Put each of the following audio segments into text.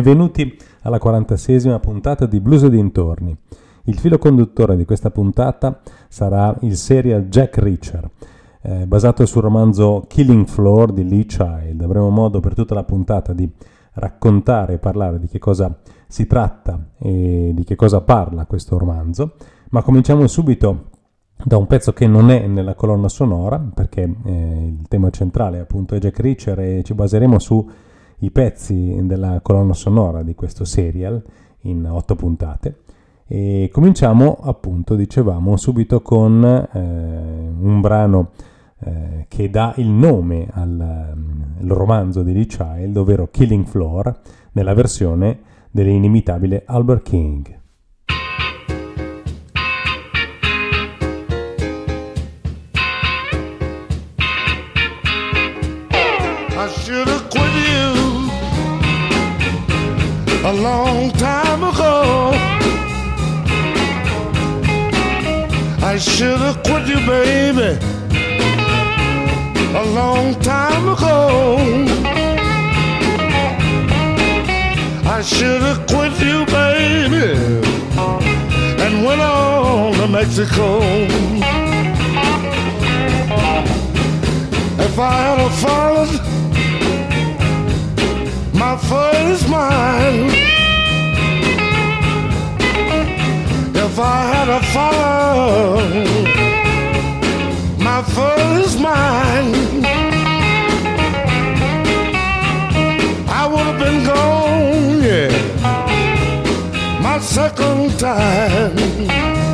Benvenuti alla 46esima puntata di Blues e dintorni. Il filo conduttore di questa puntata sarà il serial Jack Reacher, eh, basato sul romanzo Killing Floor di Lee Child. Avremo modo per tutta la puntata di raccontare e parlare di che cosa si tratta e di che cosa parla questo romanzo, ma cominciamo subito da un pezzo che non è nella colonna sonora, perché eh, il tema centrale appunto è Jack Reacher e ci baseremo su i pezzi della colonna sonora di questo serial in otto puntate. E cominciamo appunto, dicevamo, subito con eh, un brano eh, che dà il nome al, al romanzo di Lee Child, ovvero Killing Floor, nella versione dell'inimitabile Albert King. A long time ago. I should have quit you, baby, a long time ago. I should have quit you, baby, and went on to Mexico. If I had followed first mind. If I had a followed my first mind, I would have been gone, yeah, my second time.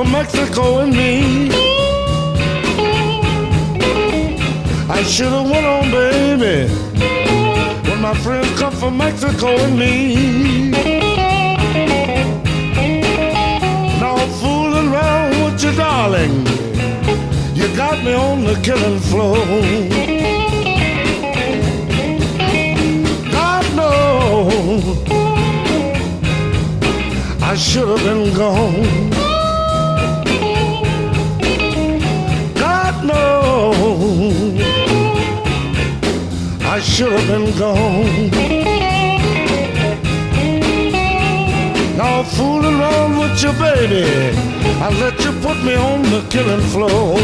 From Mexico and me. I should have went on, baby, when my friends come from Mexico and me. No fooling around with you, darling. You got me on the killing floor. God knows I should have been gone. I should have been gone. Now fooling around with your baby, I let you put me on the killing floor.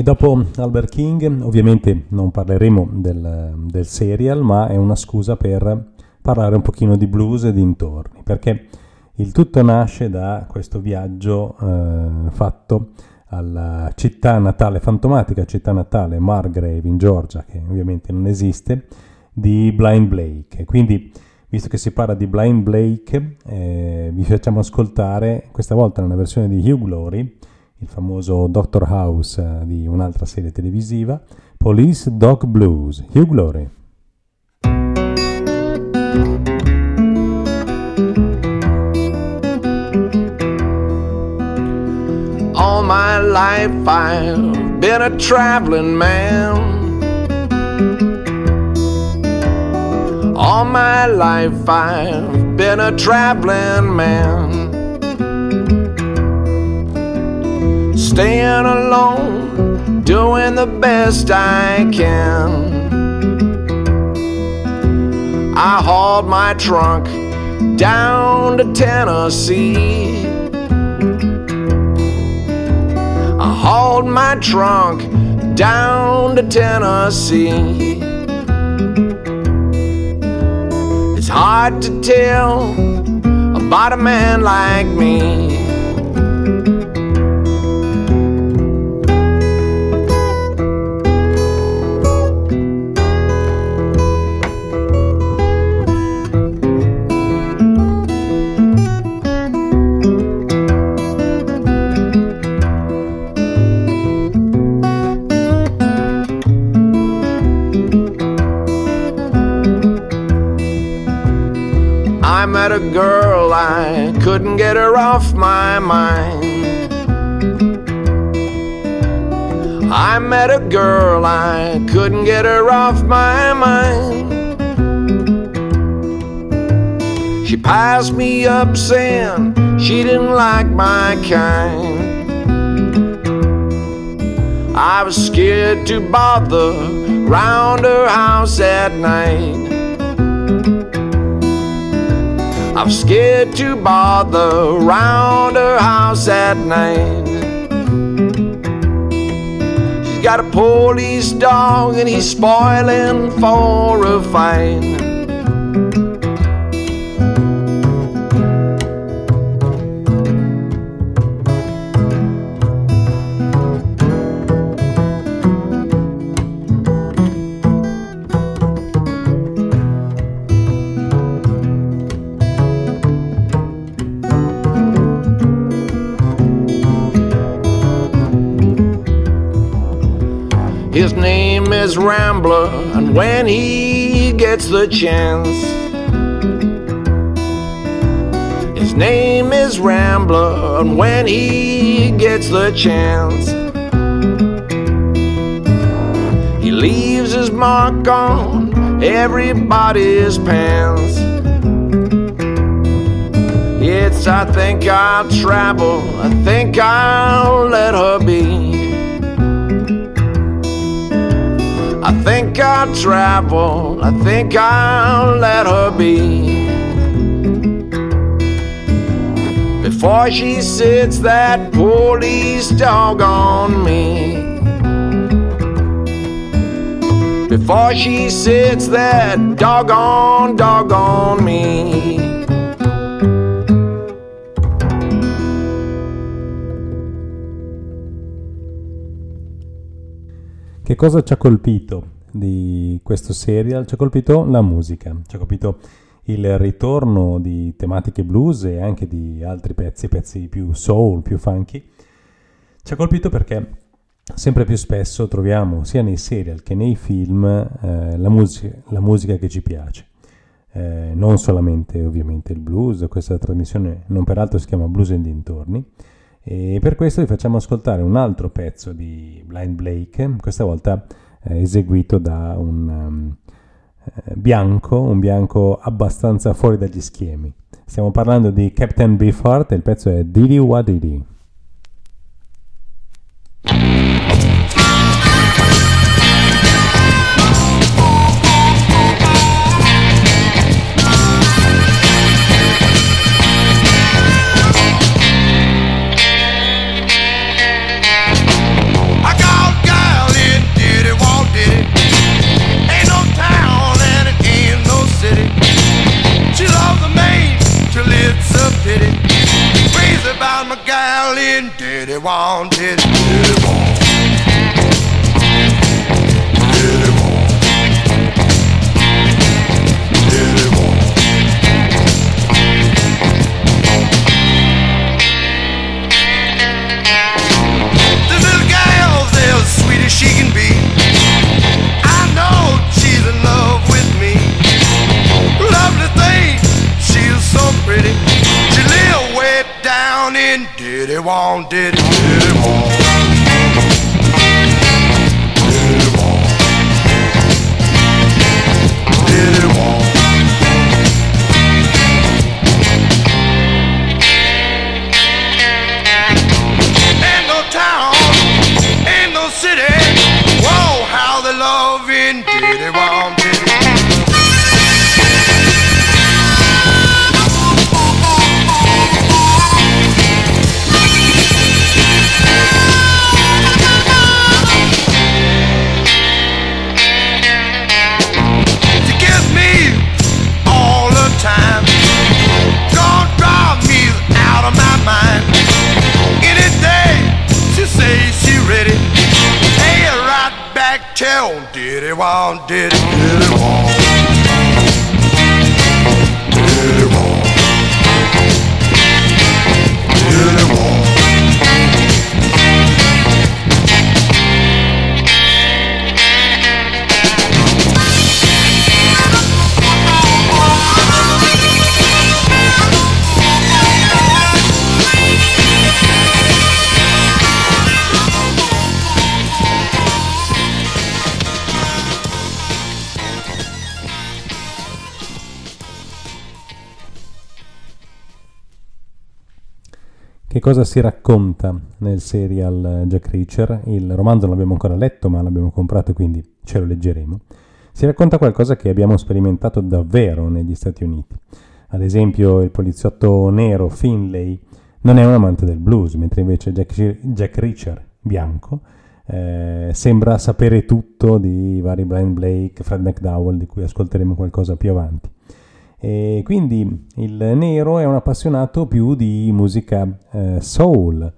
E dopo Albert King, ovviamente non parleremo del, del, serial, ma è una scusa per parlare un pochino di blues e dintorni, perché il tutto nasce da questo viaggio eh, fatto alla città natale fantomatica, città natale Margrave in Georgia, che ovviamente non esiste, di Blind Blake. Quindi, visto che si parla di Blind Blake, eh, vi facciamo ascoltare, questa volta nella versione di Hugh Glory, il famoso Doctor House eh, di un'altra serie televisiva, Police Dog Blues, Hugh Glory. All my life I've been a traveling man. All my life I've been a traveling man. staying alone, doing the best I can. I hauled my trunk down to Tennessee. I hauled my trunk down to Tennessee. It's hard to tell about a man like me. A girl, I couldn't get her off my mind. I met a girl, I couldn't get her off my mind. She passed me up saying she didn't like my kind. I was scared to bother round her house at night. I'm scared to bother round her house at night. She's got a police dog and he's spoiling for a fight. And when he gets the chance, his name is Rambler, and when he gets the chance, he leaves his mark on everybody's pants. It's, I think I'll travel, I think I'll let her be. I think I'll travel, I think I'll let her be. Before she sits that police dog on me. Before she sits that doggone dog on me. Cosa ci ha colpito di questo serial? Ci ha colpito la musica, ci ha colpito il ritorno di tematiche blues e anche di altri pezzi, pezzi più soul, più funky. Ci ha colpito perché sempre più spesso troviamo sia nei serial che nei film eh, la, musica, la, musica, che ci piace. Eh, non solamente ovviamente il blues, questa trasmissione non peraltro si chiama Blues e dintorni, e per questo vi facciamo ascoltare un altro pezzo di Blind Blake, questa volta eh, eseguito da un um, bianco, un bianco abbastanza fuori dagli schemi. Stiamo parlando di Captain Beefheart e il pezzo è Didi Wadidi. My gal in Diddy Diddy. Walt. Diddy. Diddy. The little gal's as sweet as she can be. I know she's in love with me. Lovely thing, she's so pretty. In Diddy Wong, Diddy, Wong. Diddy. Diddy Wong. Ain't no town, ain't no city. Cosa si racconta nel serial Jack Reacher? Il romanzo non l'abbiamo ancora letto, ma l'abbiamo comprato, quindi ce lo leggeremo. Si racconta qualcosa che abbiamo sperimentato davvero negli Stati Uniti. Ad esempio, il poliziotto nero Finlay non è un amante del blues, mentre invece Jack, Jack Reacher, bianco, eh, sembra sapere tutto di vari Brian Blake, Fred McDowell, di cui ascolteremo qualcosa più avanti. E quindi il nero è un appassionato più di musica eh, soul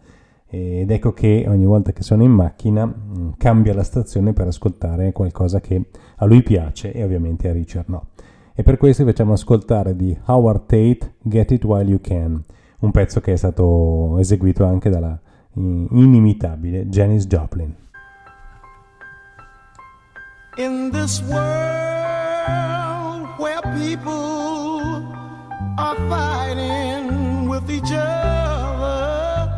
ed ecco che ogni volta che sono in macchina mm, cambia la stazione per ascoltare qualcosa che a lui piace e ovviamente a Richard no. E per questo facciamo ascoltare di Howard Tate Get It While You Can, un pezzo che è stato eseguito anche dalla inimitabile Janis Joplin. In this world where people are fighting with each other.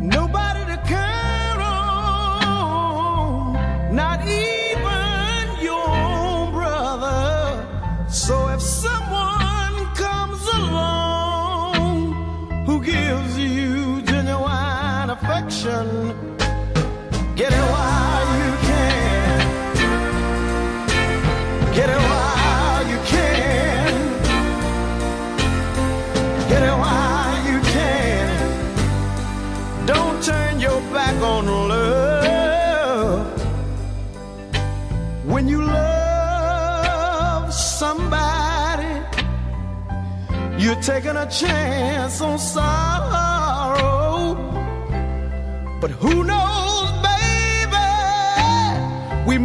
Nobody to count on, not even your brother. So if someone comes along who gives you genuine affection, you're taking a chance on sorrow. But who knows, baby? We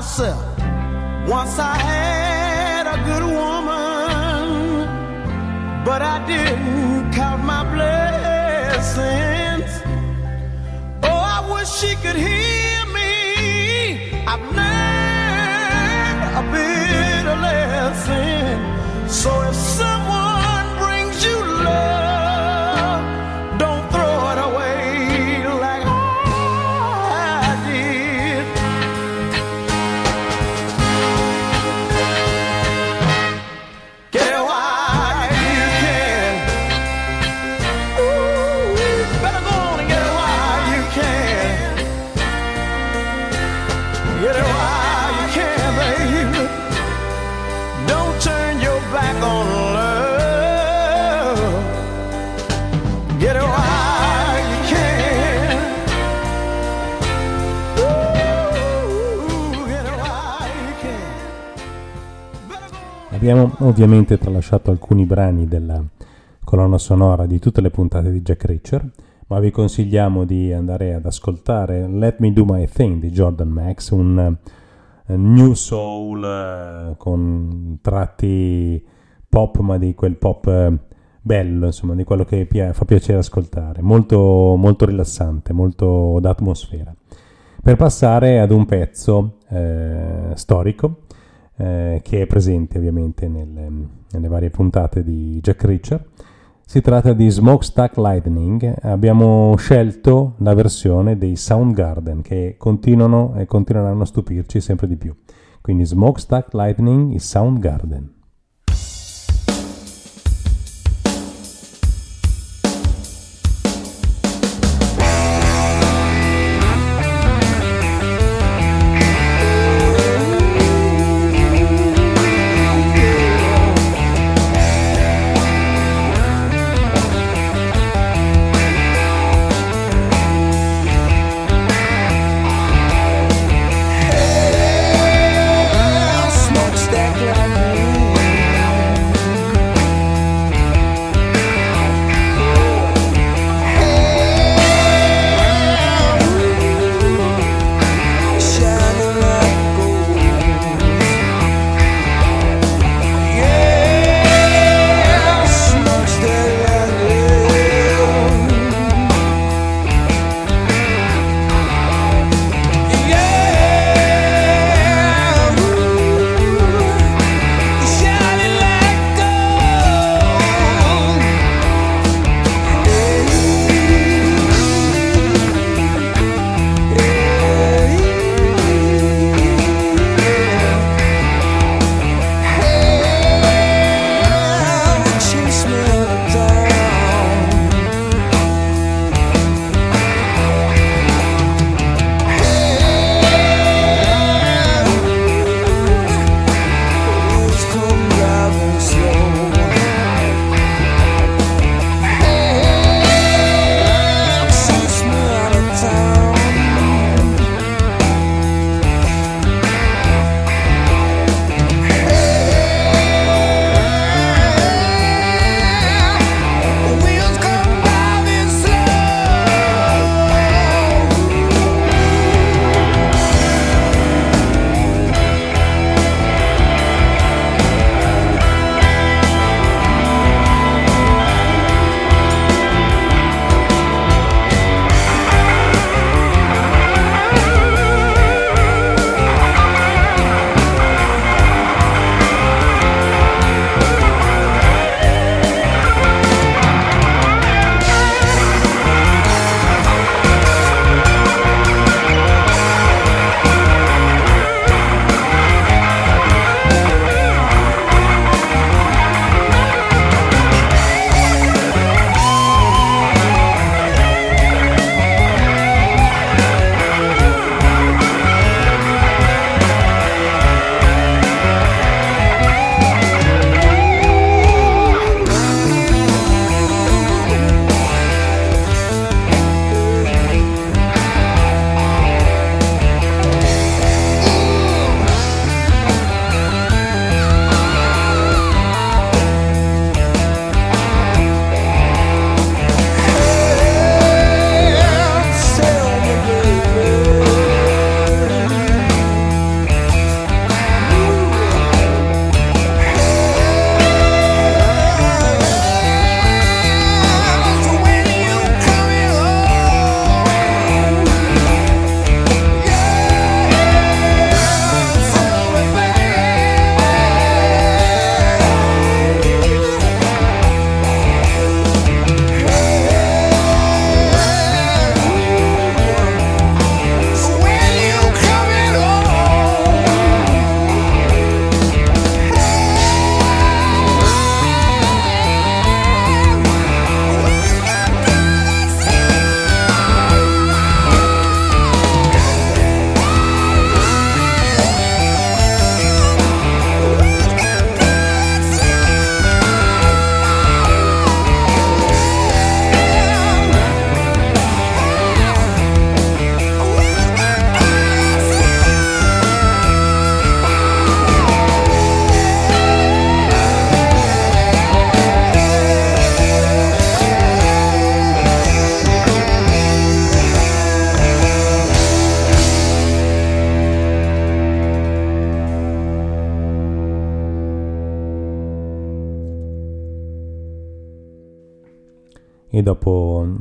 myself. Once I had a good woman, but I didn't count my blessings. Oh, I wish she could hear me. I've learned a bitter lesson. So if someone Abbiamo ovviamente tralasciato alcuni brani della colonna sonora di tutte le puntate di Jack Reacher, ma vi consigliamo di andare ad ascoltare Let Me Do My Thing di Jordan Max, un eh, new soul eh, con tratti pop, ma di quel pop eh, bello, insomma, di quello che fa piacere ascoltare, molto, molto rilassante, molto d'atmosfera. Per passare ad un pezzo eh, storico eh, che è presente ovviamente nelle, nelle varie puntate di Jack Reacher. Si tratta di Smokestack Lightning. Abbiamo scelto la versione dei Soundgarden che continuano e continueranno a stupirci sempre di più. Quindi Smokestack Lightning, i Soundgarden.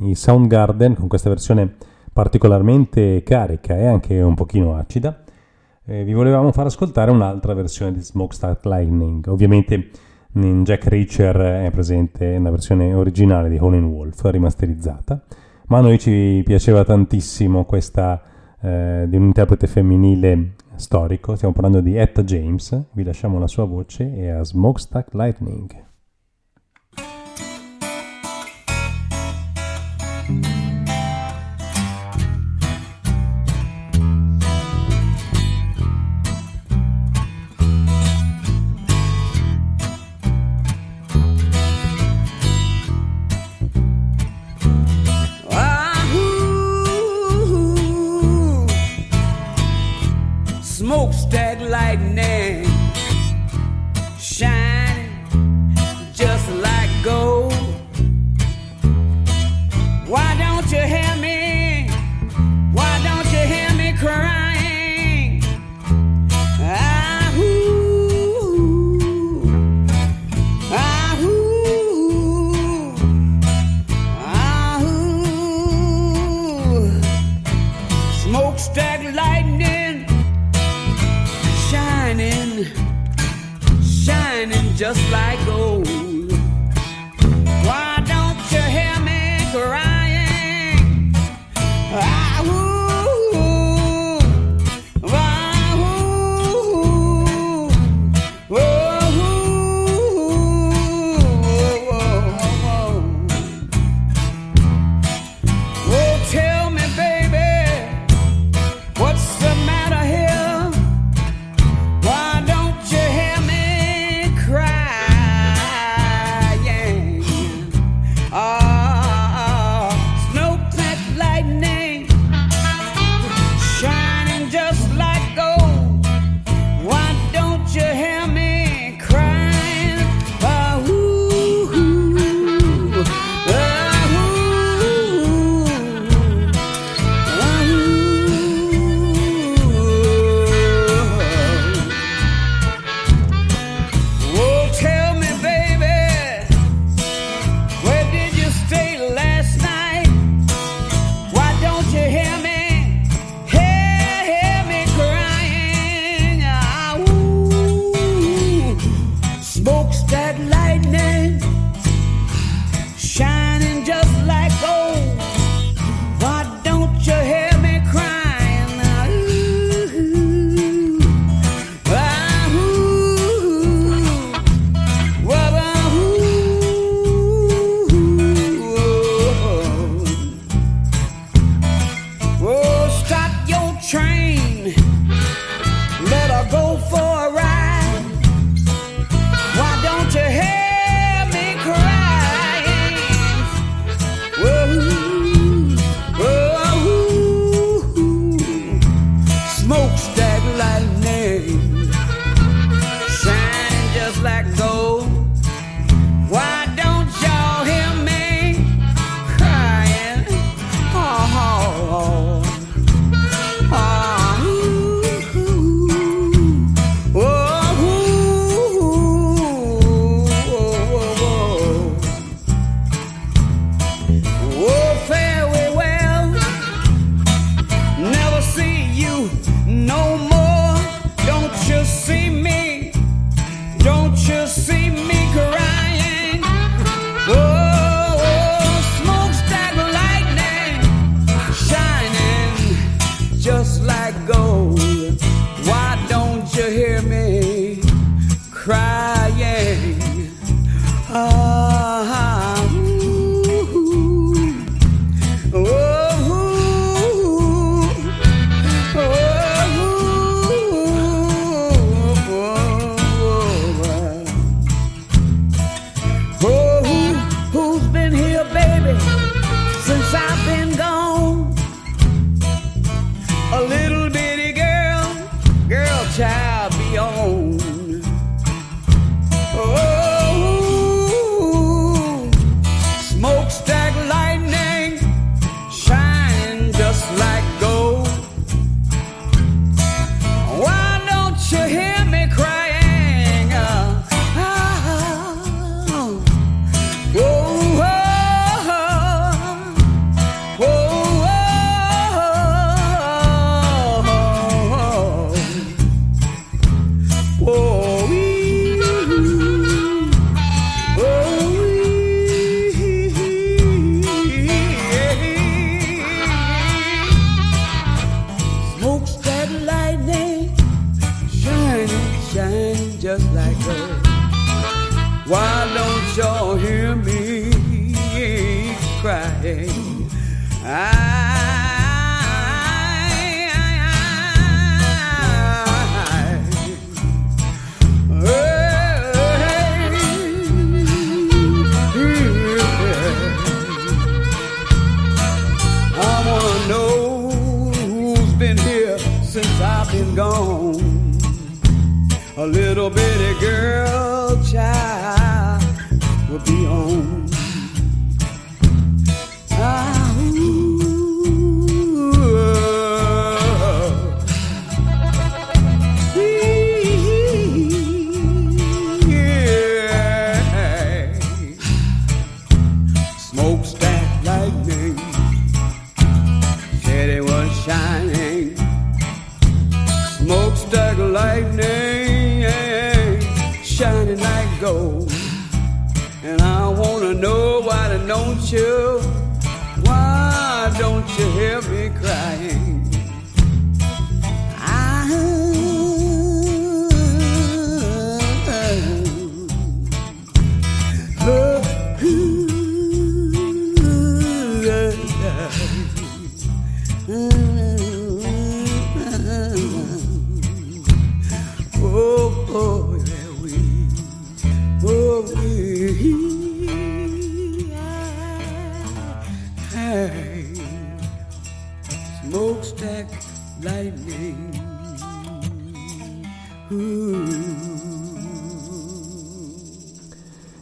I Soundgarden con questa versione particolarmente carica e anche un pochino acida, eh, vi volevamo far ascoltare un'altra versione di Smokestack Lightning. Ovviamente in Jack Reacher è presente una versione originale di Hole Wolf rimasterizzata, ma a noi ci piaceva tantissimo questa eh, di un interprete femminile storico, stiamo parlando di Etta James, vi lasciamo la sua voce e a Smokestack Lightning.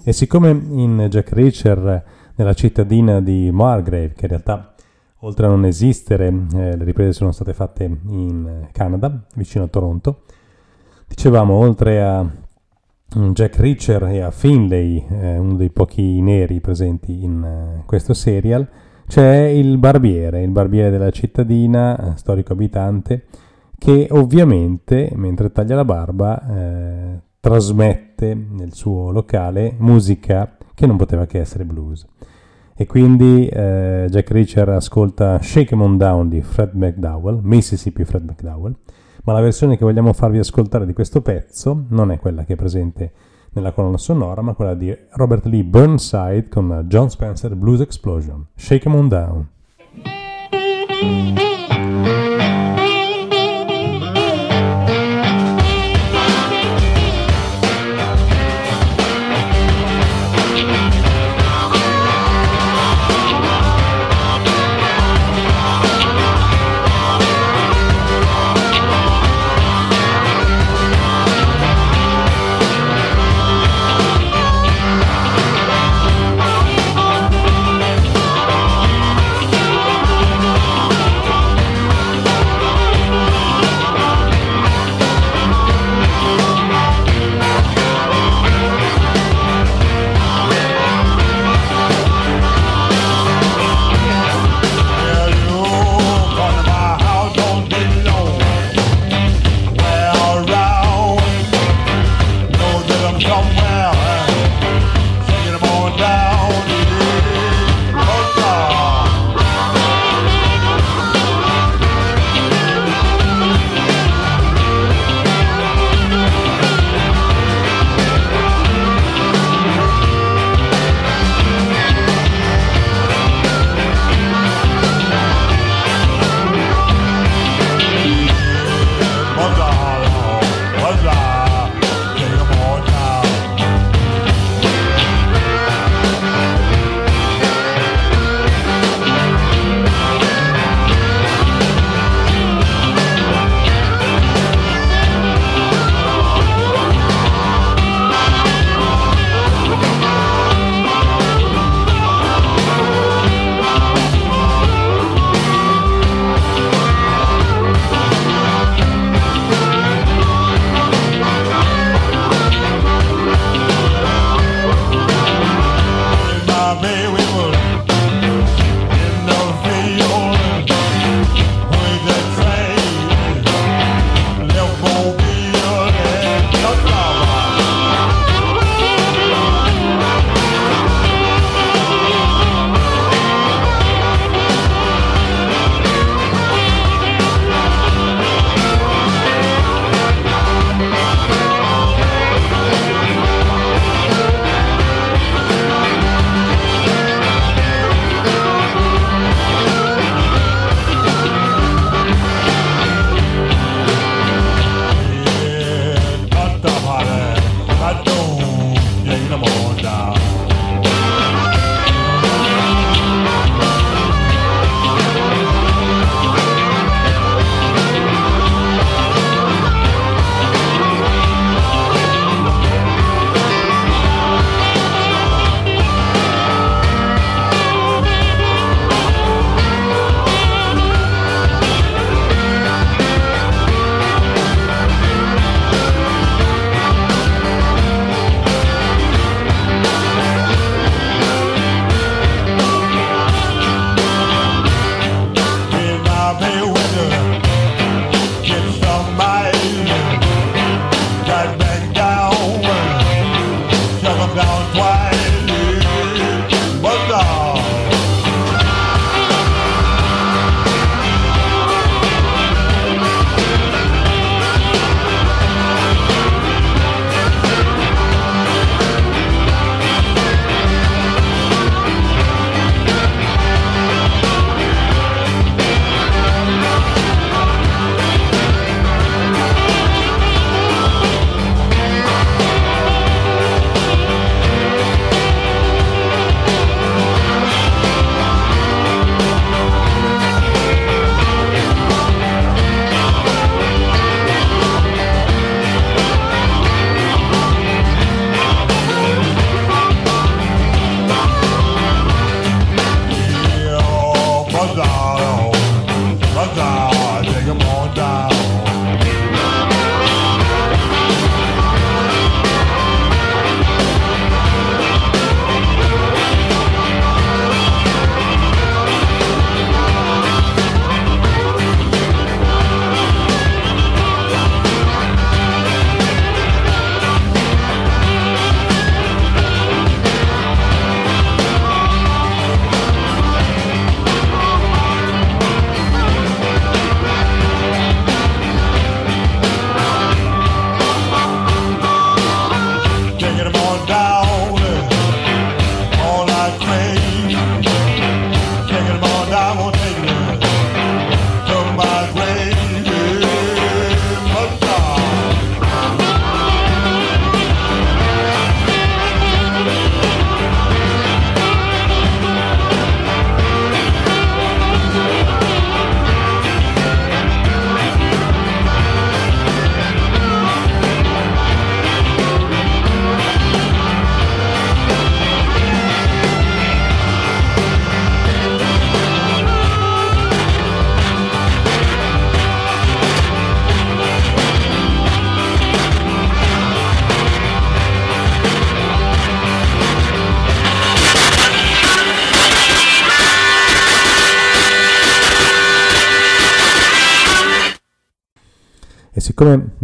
E siccome in Jack Reacher, nella cittadina di Margrave, che in realtà oltre a non esistere, eh, le riprese sono state fatte in Canada, vicino a Toronto, dicevamo, oltre a Jack Reacher e a Finlay, eh, uno dei pochi neri presenti in eh, questo serial, c'è il barbiere, il barbiere della cittadina, eh, storico abitante, che ovviamente, mentre taglia la barba, eh, trasmette nel suo locale musica che non poteva che essere blues. E quindi eh, Jack Reacher ascolta Shake 'em Down di Fred McDowell, Mississippi Fred McDowell, ma la versione che vogliamo farvi ascoltare di questo pezzo non è quella che è presente nella colonna sonora, ma quella di Robert Lee Burnside con John Spencer Blues Explosion. Shake 'em Down.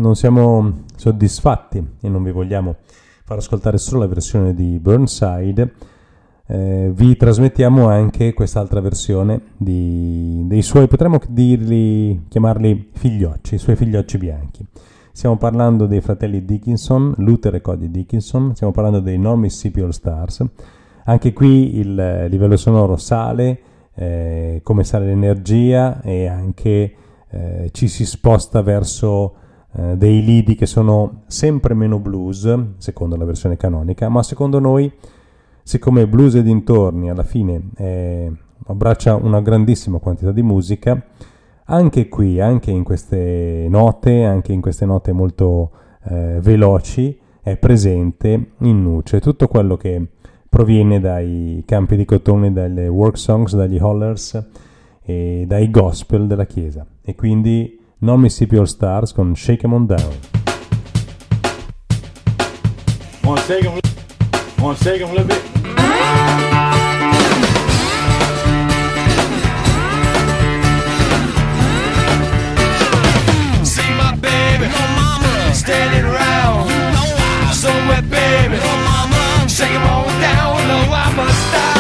Non siamo soddisfatti e non vi vogliamo far ascoltare solo la versione di Burnside, eh, vi trasmettiamo anche quest'altra versione di, dei suoi, potremmo dirli, chiamarli figliocci, i suoi figliocci bianchi. Stiamo parlando dei fratelli Dickinson, Luther e Cody Dickinson, stiamo parlando dei Non Mississippi All Stars. Anche qui il livello sonoro sale, eh, come sale l'energia e anche eh, ci si sposta verso eh, dei lidi che sono sempre meno blues, secondo la versione canonica, ma secondo noi, siccome blues e dintorni alla fine eh, abbraccia una grandissima quantità di musica, anche qui, anche in queste note, anche in queste note molto eh, veloci, è presente in nuce tutto quello che proviene dai campi di cotone, dalle work songs, dagli hollers e dai gospel della Chiesa. E quindi Non Mississippi All Stars con Shake 'em On Down. Wanna shake 'em, wanna shake 'em a little bit? See my baby, mama, standing around. Somewhere, baby, mama, shake 'em on down. No, I'm a star.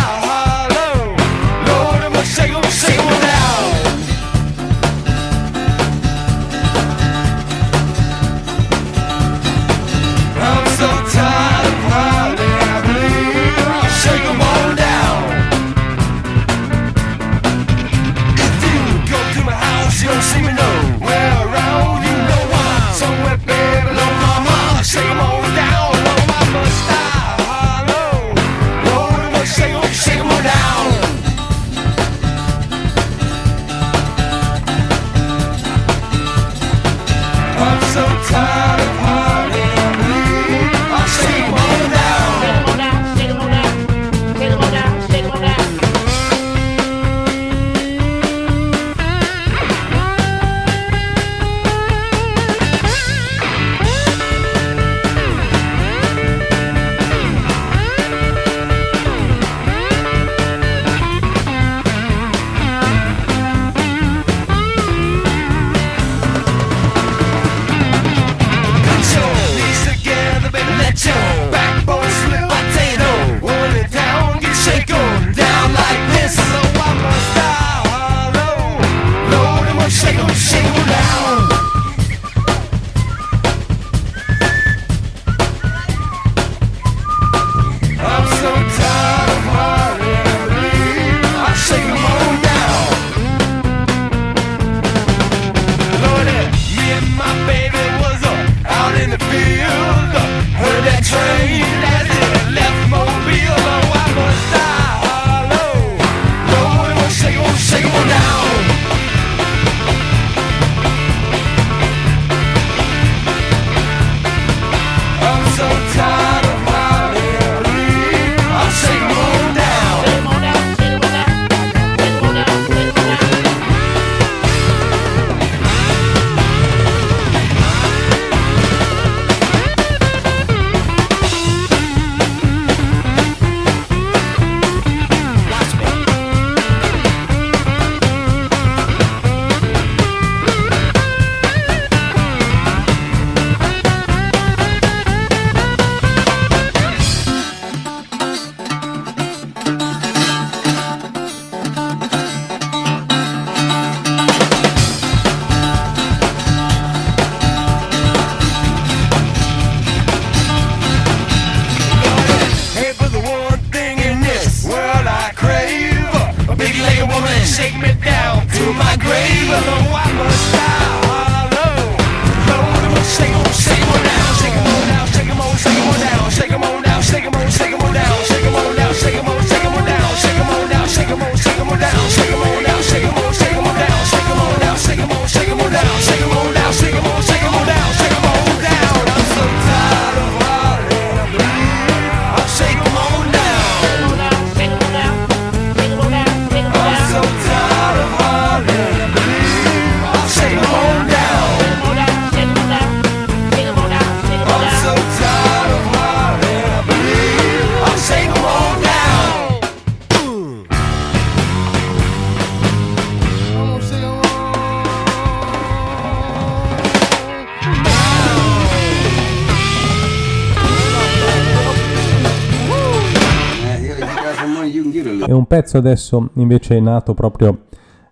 Pezzo adesso invece è nato proprio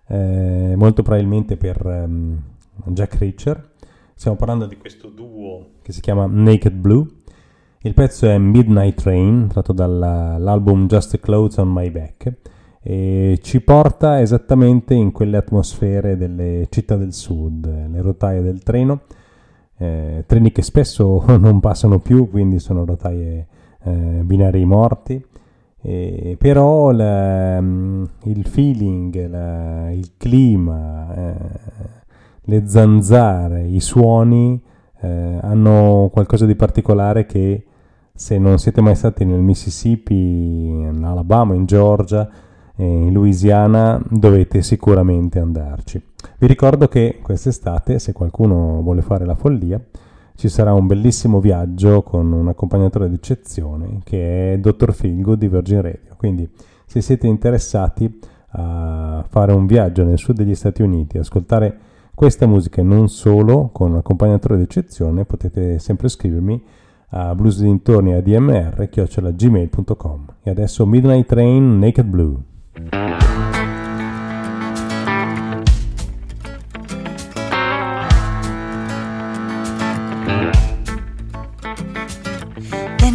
eh, molto probabilmente per ehm, Jack Reacher. Stiamo parlando di questo duo che si chiama Naked Blue. Il pezzo è Midnight Train, tratto dall'album Just the Clothes on My Back e ci porta esattamente in quelle atmosfere delle città del sud, le rotaie del treno, eh, treni che spesso non passano più, quindi sono rotaie eh, binari morti, eh, però la, mm, il feeling, la, il clima, eh, le zanzare, i suoni eh, hanno qualcosa di particolare che se non siete mai stati nel Mississippi, in Alabama, in Georgia, in Louisiana dovete sicuramente andarci. Vi ricordo che quest'estate, se qualcuno vuole fare la follia, ci sarà un bellissimo viaggio con un accompagnatore d'eccezione che è Dr. Filgo di Virgin Radio. Quindi se siete interessati a fare un viaggio nel sud degli Stati Uniti, ascoltare questa musica e non solo con un accompagnatore d'eccezione, potete sempre scrivermi a bluesdintorni a dmr.gmail.com E adesso Midnight Train Naked Blue.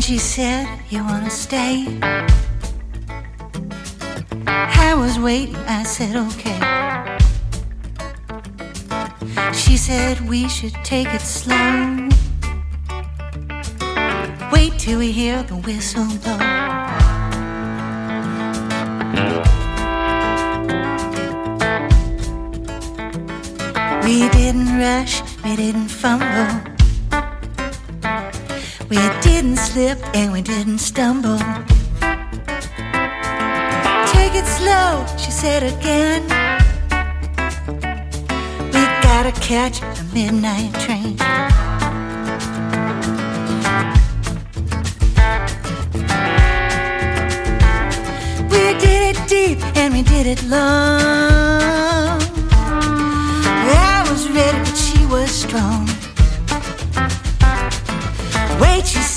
She said, You wanna stay? I was waiting, I said, Okay. She said, We should take it slow. Wait till we hear the whistle blow. We didn't rush, we didn't fumble. We didn't slip and we didn't stumble. Take it slow, she said again. We gotta catch the midnight train. We did it deep and we did it long.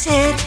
Said,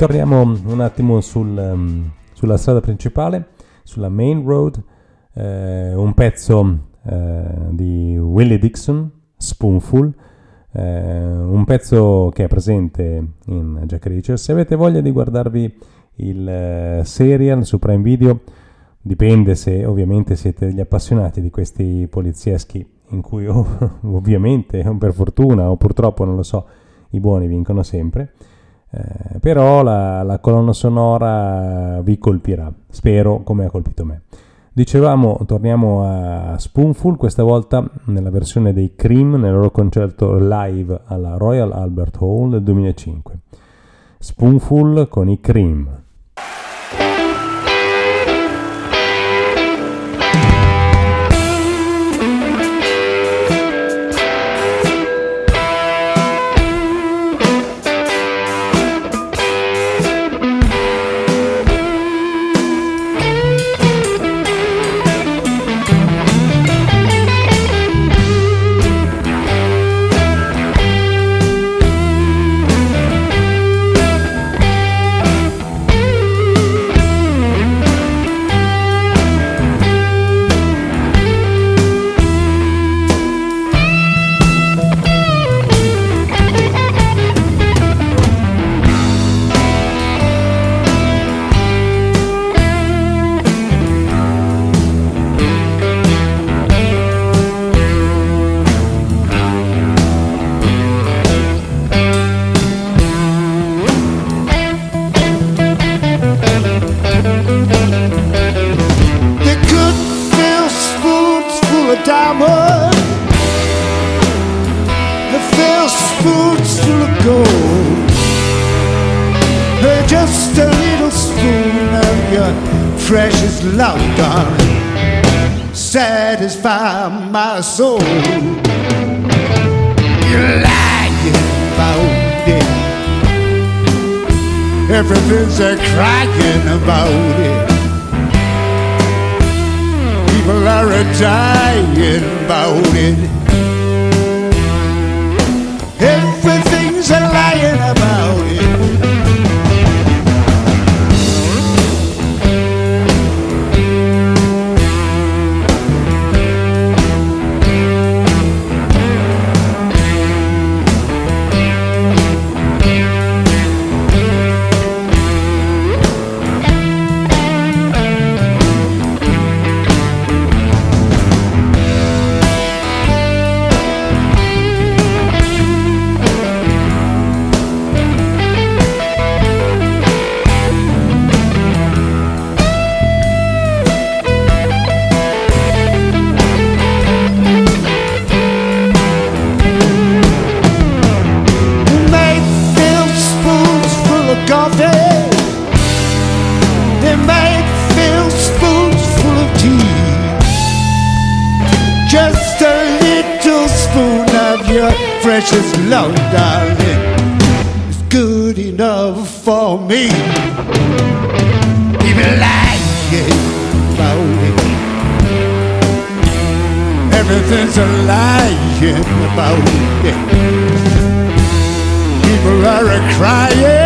torniamo un attimo sul, ehm, sulla strada principale, sulla Main Road, eh, un pezzo eh, di Willie Dixon, Spoonful, eh, un pezzo che è presente in Jack Reacher. Se avete voglia di guardarvi il eh, serial su Prime Video, dipende se ovviamente siete degli appassionati di questi polizieschi in cui ov- ovviamente, per fortuna o purtroppo, non lo so, i buoni vincono sempre. Eh, però la, la colonna sonora vi colpirà, spero come ha colpito me. Dicevamo, torniamo a Spoonful, questa volta nella versione dei Cream nel loro concerto live alla Royal Albert Hall del 2005. Spoonful con i Cream. Precious love, darling. Satisfy my soul. You're lying about it. Everything's a crying about it. People are a dying about it. Precious love, darling, is good enough for me. Even lying about it. Everything's a lying about it. People are a crying.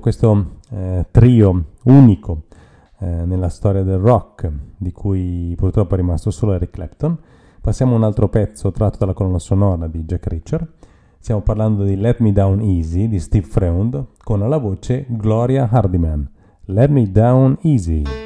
Questo eh, trio unico eh, nella storia del rock, di cui purtroppo è rimasto solo Eric Clapton, passiamo a un altro pezzo tratto dalla colonna sonora di Jack Reacher. Stiamo parlando di Let Me Down Easy di Steve Freund con alla voce Gloria Hardiman. Let Me Down Easy.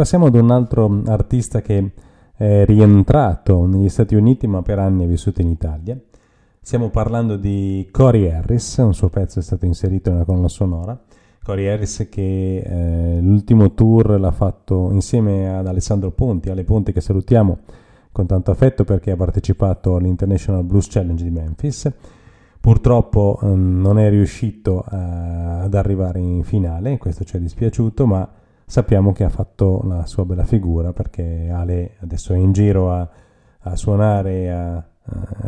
Passiamo ad un altro artista che è rientrato negli Stati Uniti ma per anni è vissuto in Italia. Stiamo parlando di Corey Harris, un suo pezzo è stato inserito nella colonna sonora. Corey Harris che eh, l'ultimo tour l'ha fatto insieme ad Alessandro Ponti, alle Ponti che salutiamo con tanto affetto perché ha partecipato all'International Blues Challenge di Memphis. Purtroppo eh, non è riuscito eh, ad arrivare in finale, questo ci è dispiaciuto, ma sappiamo che ha fatto la sua bella figura perché Ale adesso è in giro a, a suonare, a, a,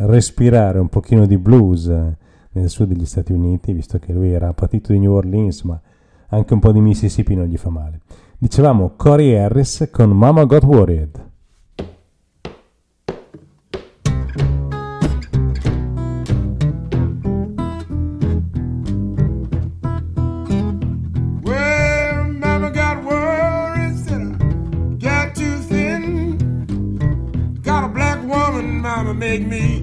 respirare un pochino di blues nel sud degli Stati Uniti, visto che lui era patito di New Orleans, ma anche un po' di Mississippi non gli fa male. Dicevamo Corey Harris con Mama Got Worried. Make me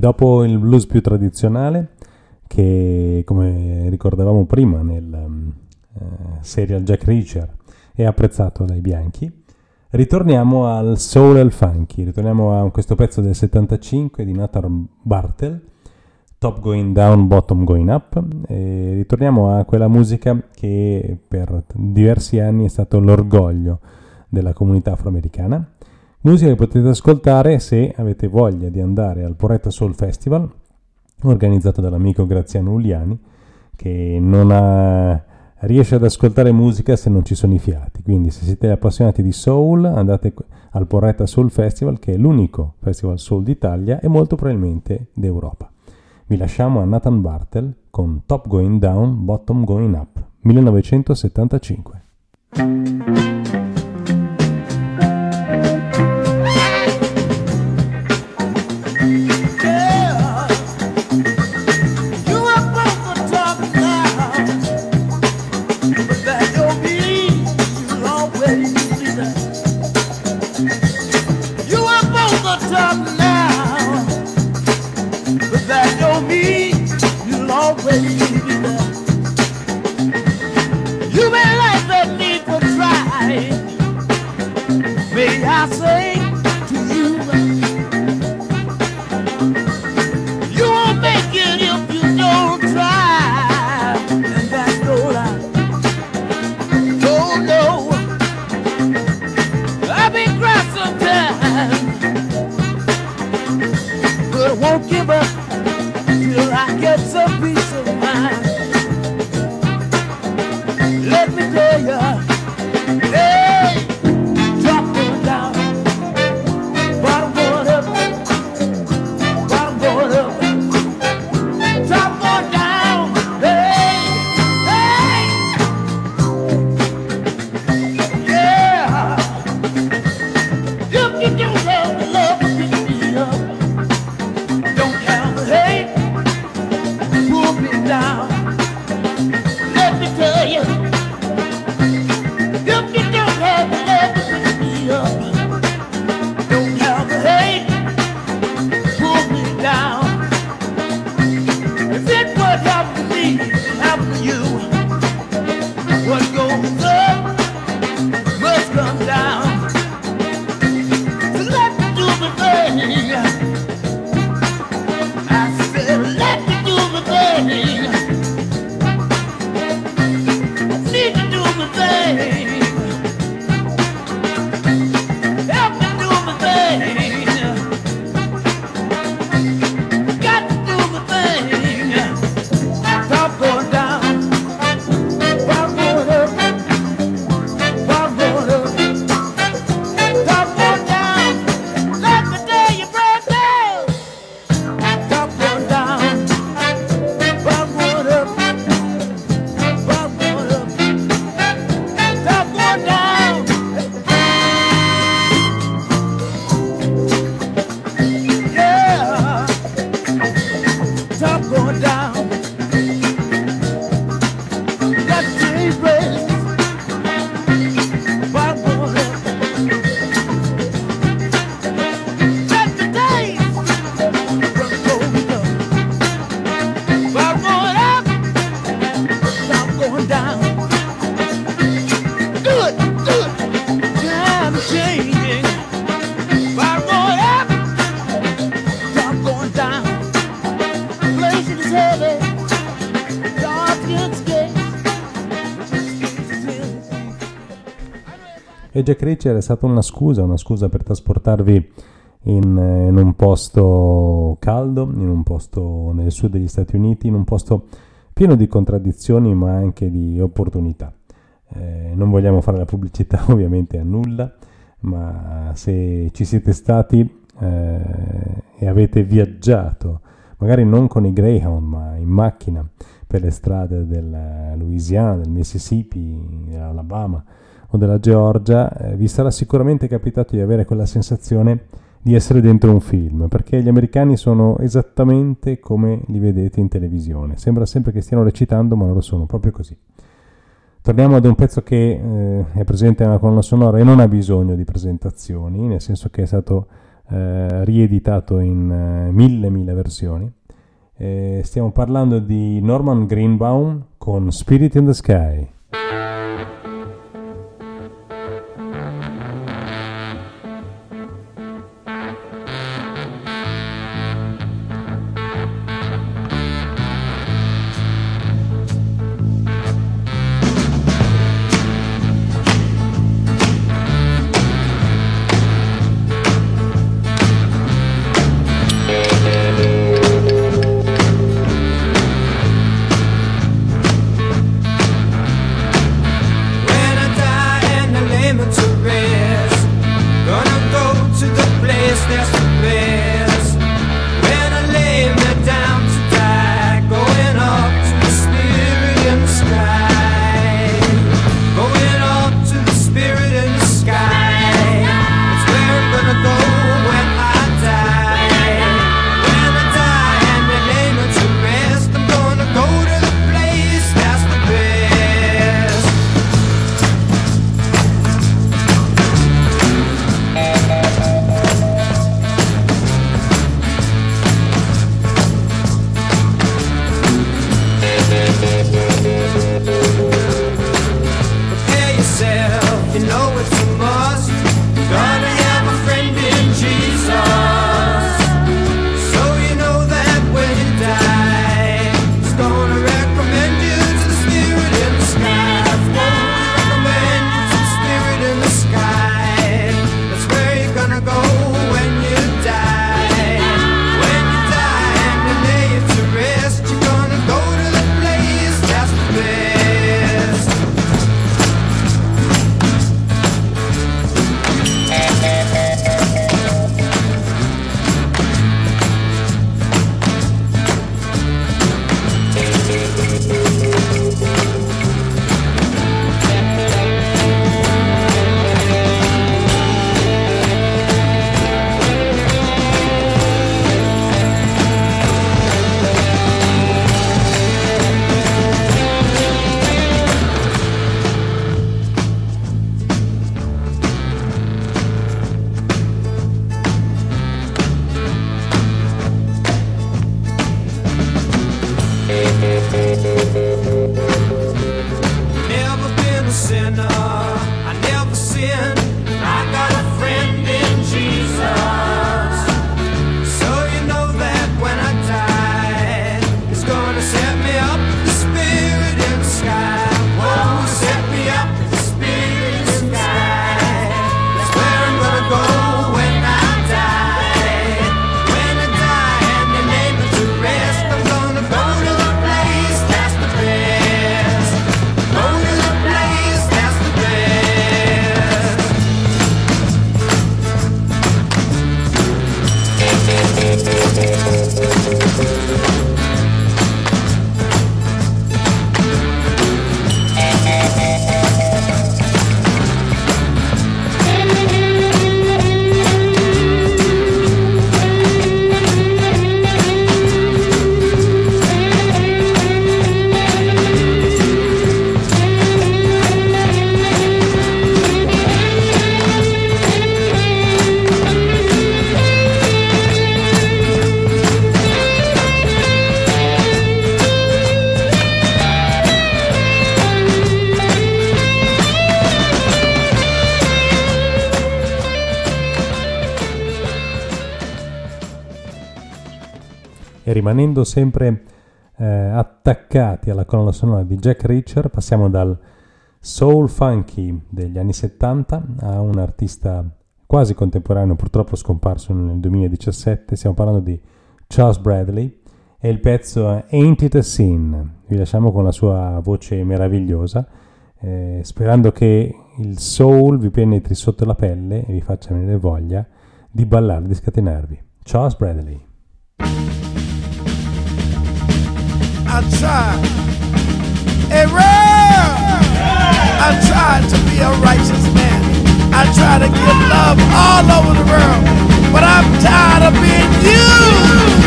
dopo il blues più tradizionale, che come ricordavamo prima nel um, eh, serial Jack Reacher è apprezzato dai bianchi, ritorniamo al soul e al funky, ritorniamo a questo pezzo del 75 di Nathan Bartel, Top Going Down, Bottom Going Up, e ritorniamo a quella musica che per diversi anni è stato l'orgoglio della comunità afroamericana. Musica che potete ascoltare se avete voglia di andare al Porretta Soul Festival, organizzato dall'amico Graziano Uliani, che non ha- riesce ad ascoltare musica se non ci sono i fiati. Quindi se siete appassionati di soul, andate al Porretta Soul Festival, che è l'unico festival soul d'Italia e molto probabilmente d'Europa. Vi lasciamo a Nathan Bartel con Top Going Down, Bottom Going Up, 1975. E Jack Reacher è stata una scusa, una scusa per trasportarvi in, eh, in un posto caldo, in un posto nel sud degli Stati Uniti, in un posto pieno di contraddizioni ma anche di opportunità. Eh, non vogliamo fare la pubblicità ovviamente a nulla, ma se ci siete stati eh, e avete viaggiato, magari non con i Greyhound, ma in macchina per le strade del Louisiana, del Mississippi, dell'Alabama o della Georgia, eh, vi sarà sicuramente capitato di avere quella sensazione di essere dentro un film, perché gli americani sono esattamente come li vedete in televisione. Sembra sempre che stiano recitando, ma loro sono proprio così. Torniamo ad un pezzo che eh, è presente nella colonna sonora e non ha bisogno di presentazioni, nel senso che è stato eh, rieditato in eh, mille mille versioni. Eh, stiamo parlando di Norman Greenbaum con Spirit in the Sky. Rimanendo sempre eh, attaccati alla colonna sonora di Jack Reacher, passiamo dal soul funky degli anni 70 a un artista quasi contemporaneo, purtroppo scomparso nel 2017. Stiamo parlando di Charles Bradley e il pezzo Ain't It a Sin. Vi lasciamo con la sua voce meravigliosa, eh, sperando che il soul vi penetri sotto la pelle e vi faccia venire voglia di ballare, di scatenarvi. Charles Bradley. I tried. Hey, Ram! I tried to be a righteous man. I try to give love all over the world. But I'm tired of being used.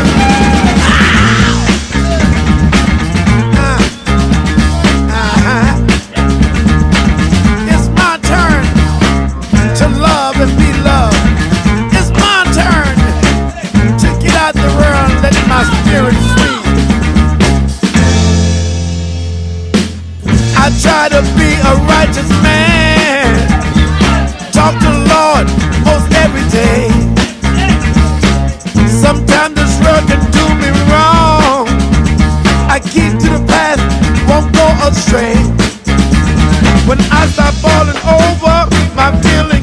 Astray. When I start falling over, my feeling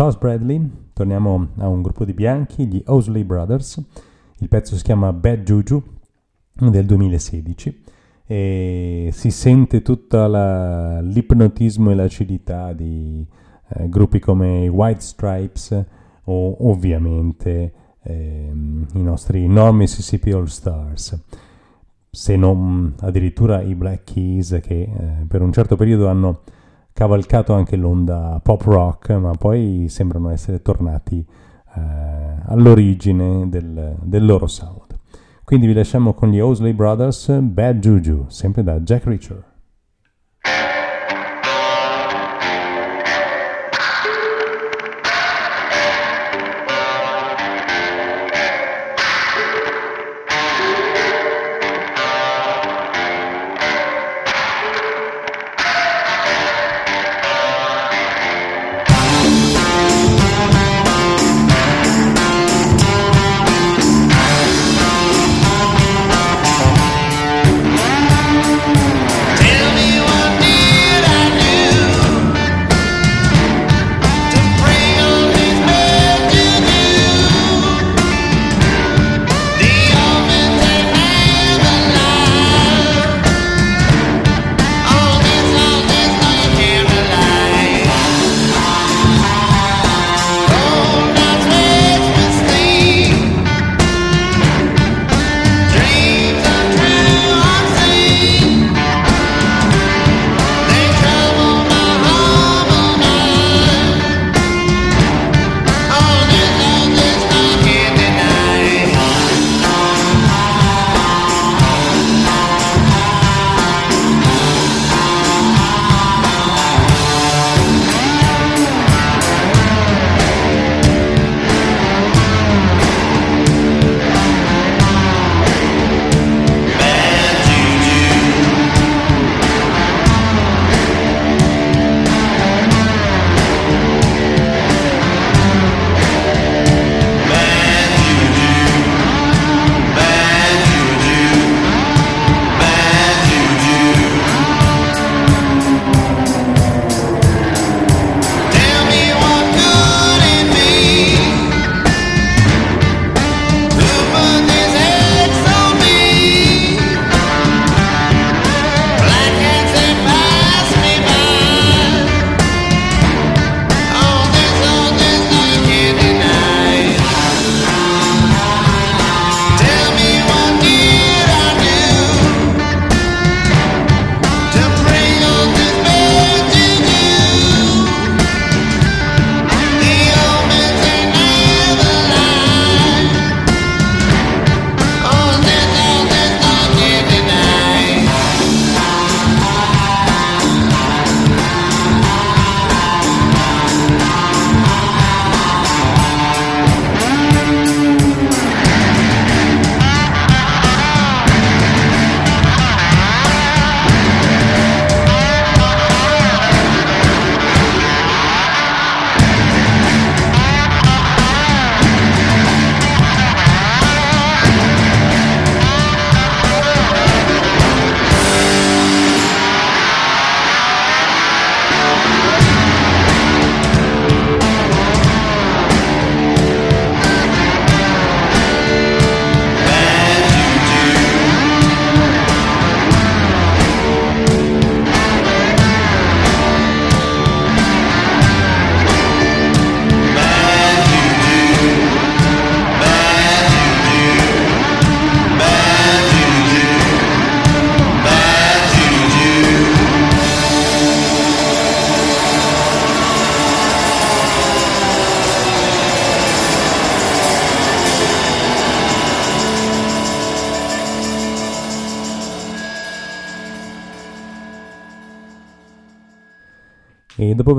Charles Bradley torniamo a un gruppo di bianchi, gli Osley Brothers. Il pezzo si chiama Bad Juju del 2016 e si sente tutta la- l'ipnotismo e l'acidità di eh, gruppi come i White Stripes o ovviamente ehm, i nostri non Mississippi All Stars se non addirittura i Black Keys che eh, per un certo periodo hanno cavalcato anche l'onda pop rock, ma poi sembrano essere tornati eh, all'origine del, del loro sound. Quindi vi lasciamo con gli Osley Brothers, Bad Juju, sempre da Jack Reacher.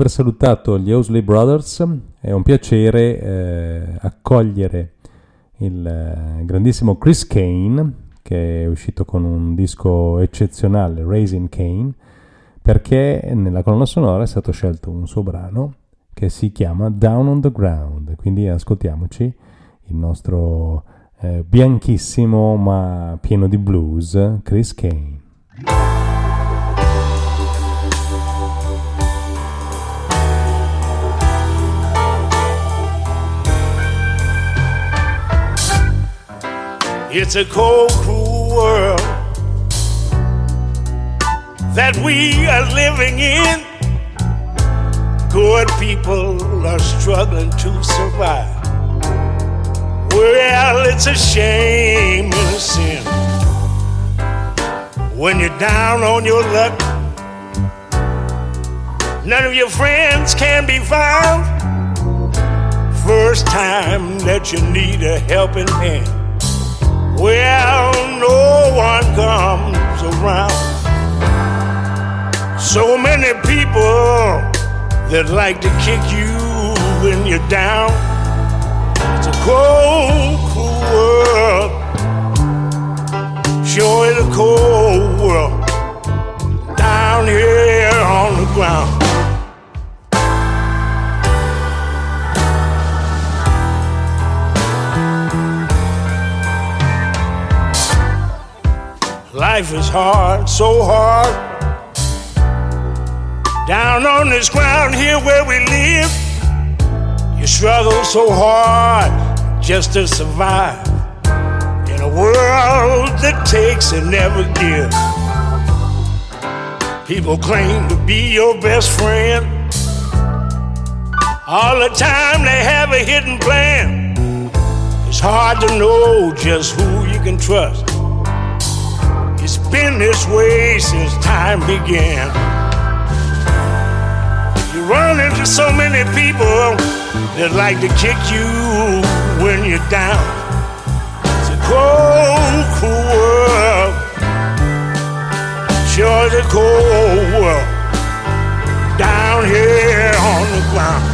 Aver salutato gli Owsley Brothers, è un piacere eh, accogliere il eh, grandissimo Chris Kane, che è uscito con un disco eccezionale, Raising Kane, perché nella colonna sonora è stato scelto un suo brano che si chiama Down on the Ground. Quindi ascoltiamoci il nostro eh, bianchissimo ma pieno di blues, Chris Kane. It's a cold, cruel world that we are living in. Good people are struggling to survive. Well, it's a shame and a sin. When you're down on your luck, none of your friends can be found. First time that you need a helping hand. Well, no one comes around. So many people that like to kick you when you're down. It's a cold, cruel world. Sure, it's a cold world down here on the ground. Life is hard, so hard. Down on this ground here where we live, you struggle so hard just to survive in a world that takes and never gives. People claim to be your best friend. All the time they have a hidden plan. It's hard to know just who you can trust. Been this way since time began. You run into so many people that like to kick you when you're down. It's a cold, cruel world. Sure, it's a cold world down here on the ground.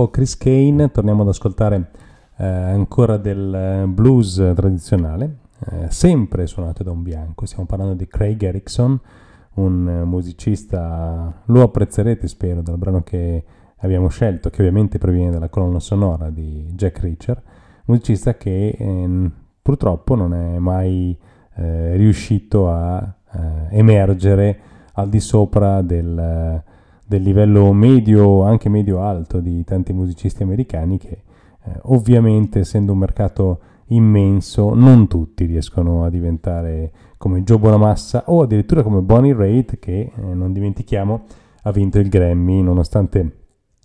Dopo Chris Kane torniamo ad ascoltare eh, ancora del eh, blues tradizionale, eh, sempre suonato da un bianco. Stiamo parlando di Craig Erickson, un eh, musicista, lo apprezzerete spero dal brano che abbiamo scelto, che ovviamente proviene dalla colonna sonora di Jack Reacher, musicista che ehm, purtroppo non è mai eh, riuscito a eh, emergere al di sopra del, del livello medio, anche medio-alto di tanti musicisti americani che eh, ovviamente essendo un mercato immenso non tutti riescono a diventare come Joe Bonamassa o addirittura come Bonnie Raitt che eh, non dimentichiamo ha vinto il Grammy nonostante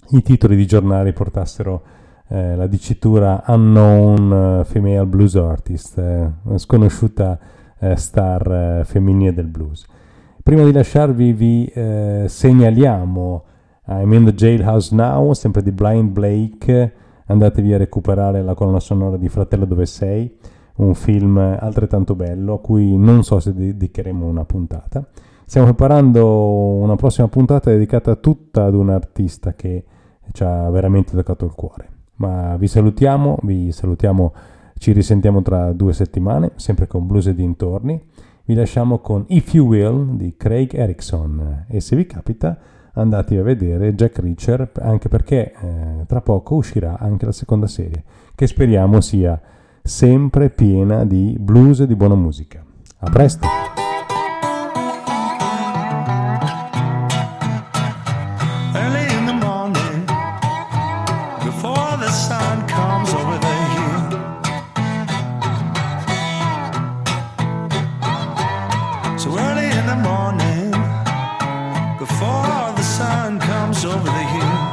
i titoli di giornali portassero eh, la dicitura Unknown eh, Female Blues Artist, eh, sconosciuta eh, star femminile del blues. Prima di lasciarvi vi eh, segnaliamo I'm in the Jailhouse Now, sempre di Blind Blake, andatevi a recuperare la colonna sonora di Fratello dove sei, un film altrettanto bello a cui non so se dedicheremo una puntata. Stiamo preparando una prossima puntata dedicata tutta ad un artista che ci ha veramente toccato il cuore. Ma vi salutiamo, vi salutiamo, ci risentiamo tra due settimane, sempre con blues e dintorni. Vi lasciamo con If You Will di Craig Erickson e se vi capita andatevi a vedere Jack Reacher anche perché eh, tra poco uscirà anche la seconda serie che speriamo sia sempre piena di blues e di buona musica. A presto! sun comes over the hill.